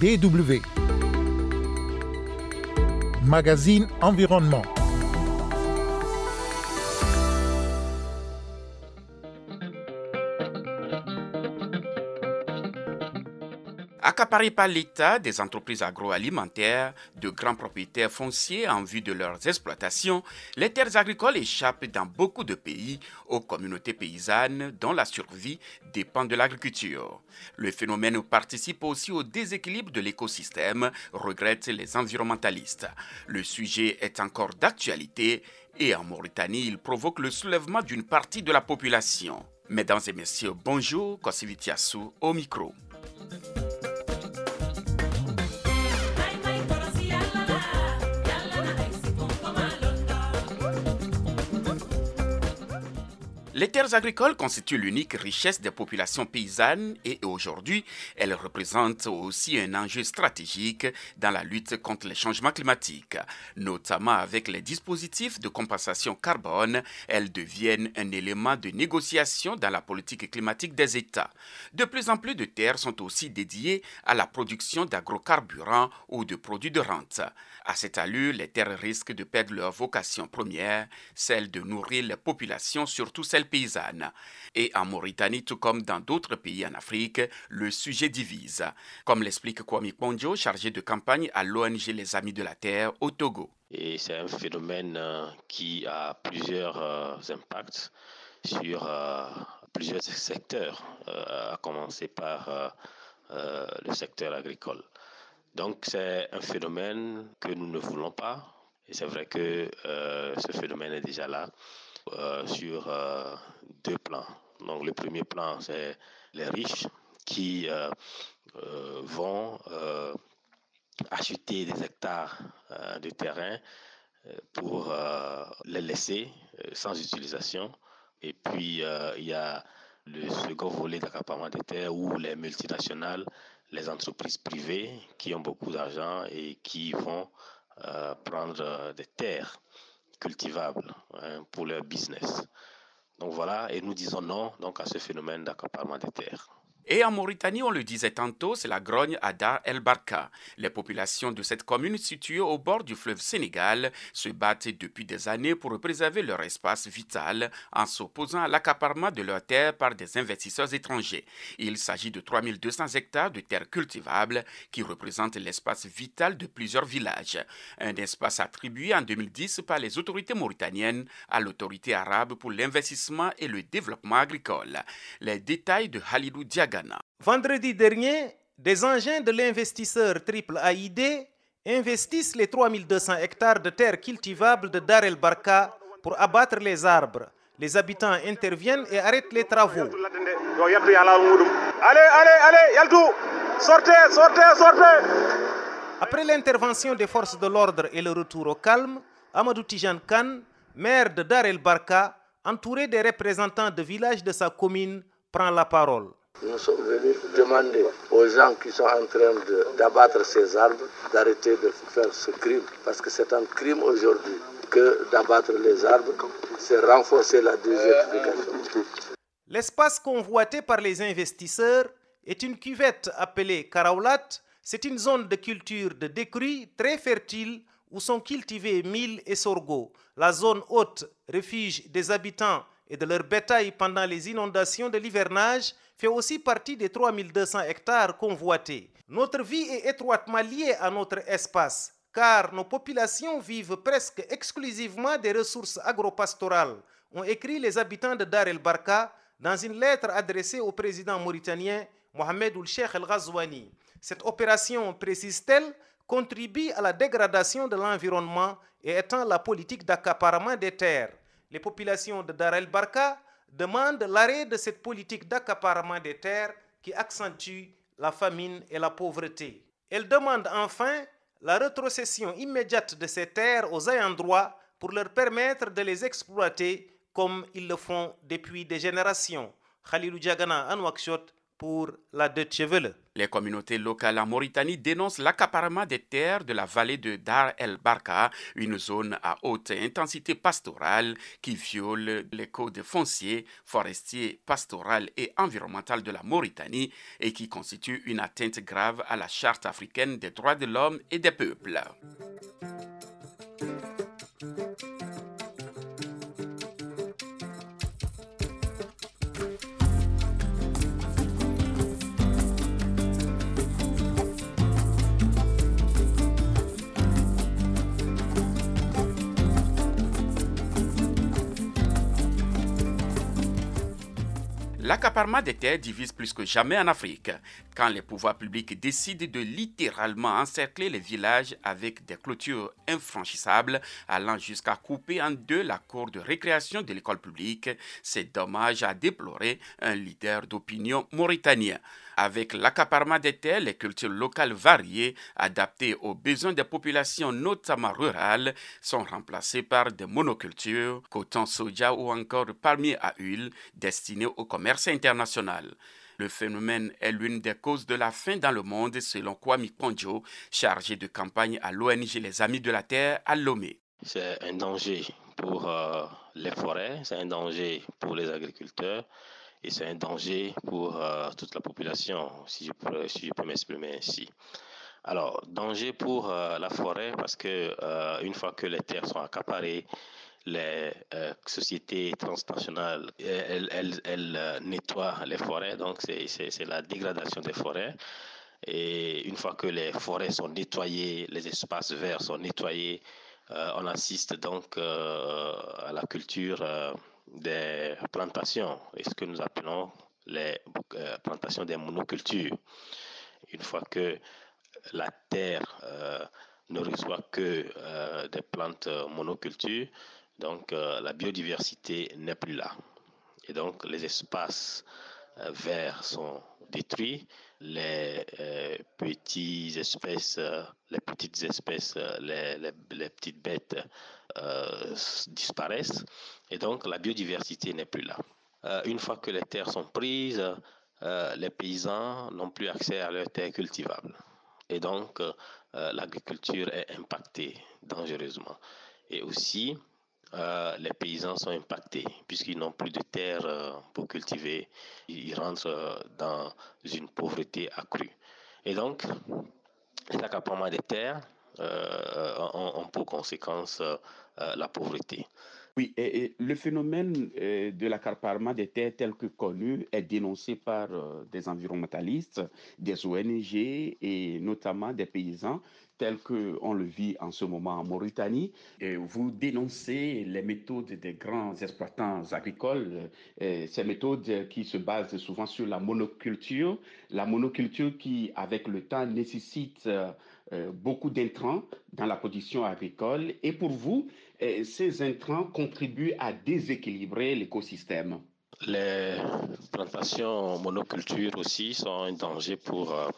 DW. Magazine Environnement. Accaparés par l'État, des entreprises agroalimentaires, de grands propriétaires fonciers en vue de leurs exploitations, les terres agricoles échappent dans beaucoup de pays aux communautés paysannes dont la survie dépend de l'agriculture. Le phénomène participe aussi au déséquilibre de l'écosystème, regrettent les environnementalistes. Le sujet est encore d'actualité et en Mauritanie, il provoque le soulèvement d'une partie de la population. Mesdames et messieurs, bonjour, au micro. Les terres agricoles constituent l'unique richesse des populations paysannes et aujourd'hui, elles représentent aussi un enjeu stratégique dans la lutte contre les changements climatiques. Notamment avec les dispositifs de compensation carbone, elles deviennent un élément de négociation dans la politique climatique des États. De plus en plus de terres sont aussi dédiées à la production d'agrocarburants ou de produits de rente. À cette allure, les terres risquent de perdre leur vocation première, celle de nourrir les populations, surtout celles paysannes. Et en Mauritanie, tout comme dans d'autres pays en Afrique, le sujet divise. Comme l'explique Kwame Kondjo, chargé de campagne à l'ONG Les Amis de la Terre au Togo. Et c'est un phénomène euh, qui a plusieurs euh, impacts sur euh, plusieurs secteurs, à commencer par le secteur agricole. Donc c'est un phénomène que nous ne voulons pas. Et c'est vrai que ce phénomène est déjà là sur deux plans. Donc le premier plan, c'est les riches qui vont acheter des hectares de terrain pour les laisser sans utilisation. Et puis il y a le second volet d'accaparement des terres où les multinationales, les entreprises privées qui ont beaucoup d'argent et qui vont prendre des terres cultivables hein, pour leur business. Donc voilà, et nous disons non donc, à ce phénomène d'accaparement des terres. Et en Mauritanie, on le disait tantôt, c'est la grogne à Dar El Barka. Les populations de cette commune située au bord du fleuve Sénégal se battent depuis des années pour préserver leur espace vital en s'opposant à l'accaparement de leurs terres par des investisseurs étrangers. Il s'agit de 3200 hectares de terres cultivables qui représentent l'espace vital de plusieurs villages. Un espace attribué en 2010 par les autorités mauritaniennes à l'autorité arabe pour l'investissement et le développement agricole. Les détails de Halidou Diaga Vendredi dernier, des engins de l'investisseur Triple AID investissent les 3200 hectares de terres cultivables de Dar el Barka pour abattre les arbres. Les habitants interviennent et arrêtent les travaux. Allez, allez, allez, Yaltou, sortez, sortez, sortez. Après l'intervention des forces de l'ordre et le retour au calme, Amadou Tijan Khan, maire de Dar el Barka, entouré des représentants de villages de sa commune, prend la parole. Nous sommes venus demander aux gens qui sont en train d'abattre ces arbres d'arrêter de faire ce crime. Parce que c'est un crime aujourd'hui que d'abattre les arbres, c'est renforcer la désertification. L'espace convoité par les investisseurs est une cuvette appelée Karaoulat. C'est une zone de culture de décrue très fertile où sont cultivés mil et sorgho. La zone haute, refuge des habitants et de leur bétail pendant les inondations de l'hivernage, fait aussi partie des 3200 hectares convoités. Notre vie est étroitement liée à notre espace, car nos populations vivent presque exclusivement des ressources agropastorales, ont écrit les habitants de Dar el Barka dans une lettre adressée au président mauritanien Mohamed Ould Sheikh El Ghazouani. Cette opération, précise-t-elle, contribue à la dégradation de l'environnement et étend la politique d'accaparement des terres. Les populations de Dar el Barka demande l'arrêt de cette politique d'accaparement des terres qui accentue la famine et la pauvreté. Elle demande enfin la rétrocession immédiate de ces terres aux ayants droit pour leur permettre de les exploiter comme ils le font depuis des générations. Khalilou Diagana, pour la Deutsche. Les communautés locales en Mauritanie dénoncent l'accaparement des terres de la vallée de Dar el Barka, une zone à haute intensité pastorale qui viole les codes fonciers, forestiers, pastoral et environnemental de la Mauritanie et qui constitue une atteinte grave à la Charte africaine des droits de l'homme et des peuples. L'accaparement des terres divise plus que jamais en Afrique. Quand les pouvoirs publics décident de littéralement encercler les villages avec des clôtures infranchissables allant jusqu'à couper en deux la cour de récréation de l'école publique, c'est dommage à déplorer un leader d'opinion mauritanien. Avec l'accaparement des terres, les cultures locales variées, adaptées aux besoins des populations, notamment rurales, sont remplacées par des monocultures, coton, soja ou encore palmiers à huile, destinés au commerce international. Le phénomène est l'une des causes de la faim dans le monde, selon Kwame Ponjo, chargé de campagne à l'ONG Les Amis de la Terre à Lomé. C'est un danger pour euh, les forêts, c'est un danger pour les agriculteurs et c'est un danger pour euh, toute la population, si je peux, m'exprimer ainsi. Alors, danger pour euh, la forêt parce que euh, une fois que les terres sont accaparées, les sociétés transnationales, elles, nettoient les forêts, donc c'est la dégradation des forêts. Et une fois que les forêts sont nettoyées, les espaces verts sont nettoyés, on assiste donc à la culture des plantations, et ce que nous appelons les euh, plantations des monocultures? Une fois que la terre euh, ne reçoit que euh, des plantes monocultures, donc la biodiversité n'est plus là. Et donc les espaces verts sont détruits, les petites espèces, les petites espèces, les, les petites bêtes euh, disparaissent et donc la biodiversité n'est plus là. Euh, une fois que les terres sont prises, euh, les paysans n'ont plus accès à leurs terres cultivables. Et donc l'agriculture est impactée dangereusement. Et aussi, les paysans sont impactés puisqu'ils n'ont plus de terres pour cultiver. Ils rentrent dans une pauvreté accrue. Et donc, l'accaparement des terres ont pour conséquence euh, la pauvreté. Oui, et, le phénomène euh, de l'accaparement des terres tel que connu est dénoncé par euh, des environnementalistes, des ONG et notamment des paysans tels qu'on le vit en ce moment en Mauritanie. Et vous dénoncez les méthodes des grands exploitants agricoles, ces méthodes qui se basent souvent sur la monoculture, la monoculture qui, avec le temps, nécessite euh, beaucoup d'intrants dans la production agricole. Et pour vous, euh, ces intrants contribuent à déséquilibrer l'écosystème? Les plantations monoculture aussi sont un danger pour euh,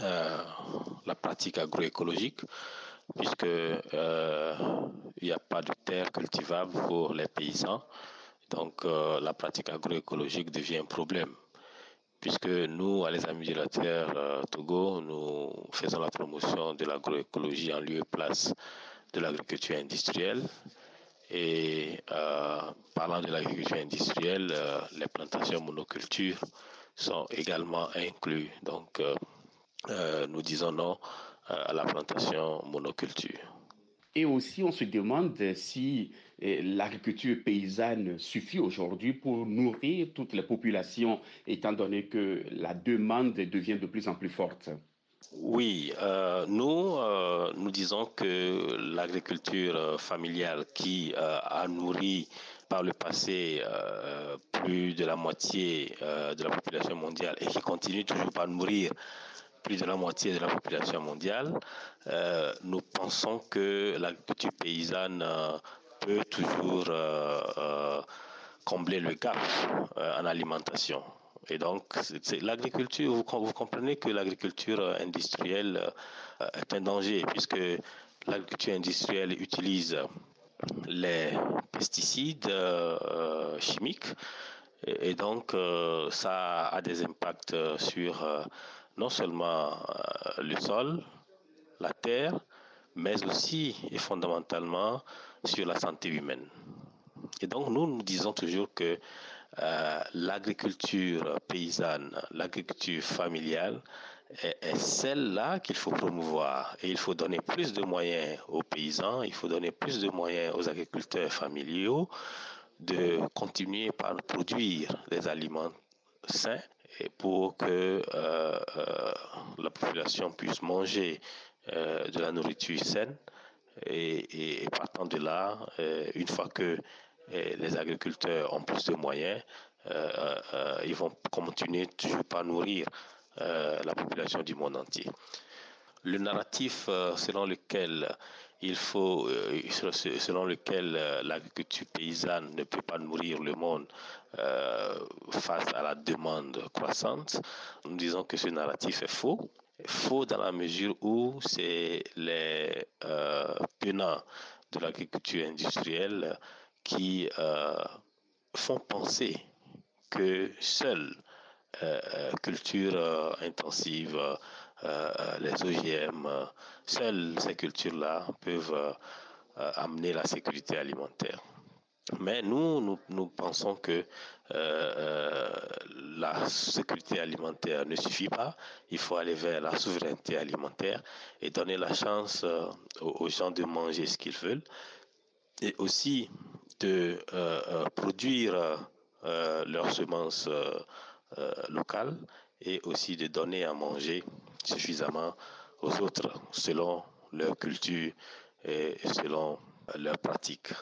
la pratique agroécologique puisque n'y a pas de terre cultivable pour les paysans. Donc la pratique agroécologique devient un problème puisque nous, à les Amis de la Terre euh, Togo, nous faisons la promotion de l'agroécologie en lieu et place de l'agriculture industrielle. Et euh, parlant de l'agriculture industrielle, euh, les plantations monocultures sont également incluses. Donc, nous disons non à la plantation monoculture. Et aussi, on se demande si eh, l'agriculture paysanne suffit aujourd'hui pour nourrir toutes les populations, étant donné que la demande devient de plus en plus forte. Oui, euh, nous, euh, nous disons que l'agriculture euh, familiale qui a nourri par le passé plus de la moitié de la population mondiale et qui continue toujours par nourrir plus de la moitié de la population mondiale, euh, nous pensons que l'agriculture paysanne euh, peut toujours euh, combler le gap en alimentation. Et donc, l'agriculture, vous, vous, comprenez que l'agriculture industrielle est un danger, puisque l'agriculture industrielle utilise les pesticides chimiques Et, donc, ça a des impacts sur non seulement le sol, la terre, mais aussi et fondamentalement sur la santé humaine. Et donc, nous, nous disons toujours que euh, l'agriculture paysanne, l'agriculture familiale est, celle-là qu'il faut promouvoir. Et il faut donner plus de moyens aux paysans, il faut donner plus de moyens aux agriculteurs familiaux de continuer par produire des aliments sains et pour que euh, euh, la population puisse manger de la nourriture saine. Et, partant de là, une fois que les agriculteurs ont plus de moyens, euh, euh, euh, ils vont continuer toujours pas nourrir la population du monde entier. Le narratif selon lequel il faut, selon lequel l'agriculture paysanne ne peut pas nourrir le monde face à la demande croissante, nous disons que ce narratif est faux. Faux dans la mesure où c'est les tenants de l'agriculture industrielle qui euh, font penser que seule euh, euh, culture intensive, les OGM, seules ces cultures-là peuvent amener la sécurité alimentaire. Mais nous, nous, pensons que la sécurité alimentaire ne suffit pas. Il faut aller vers la souveraineté alimentaire et donner la chance aux, gens de manger ce qu'ils veulent. Et aussi de euh, euh, produire euh, leurs semences locales et aussi de donner à manger suffisamment aux autres selon leur culture et selon leurs pratiques.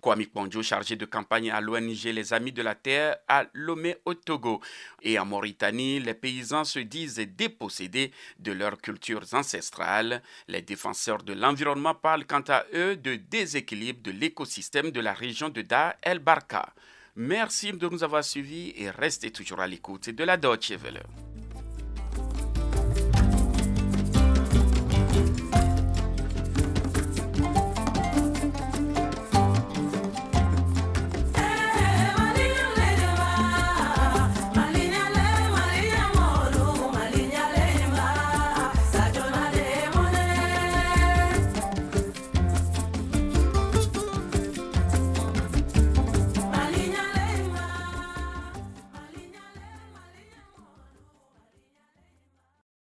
Kwame Ponjo, chargé de campagne à l'ONG Les Amis de la Terre à Lomé au Togo. Et en Mauritanie, les paysans se disent dépossédés de leurs cultures ancestrales. Les défenseurs de l'environnement parlent quant à eux de déséquilibre de l'écosystème de la région de Da El Barka. Merci de nous avoir suivis et restez toujours à l'écoute de la Deutsche Welle.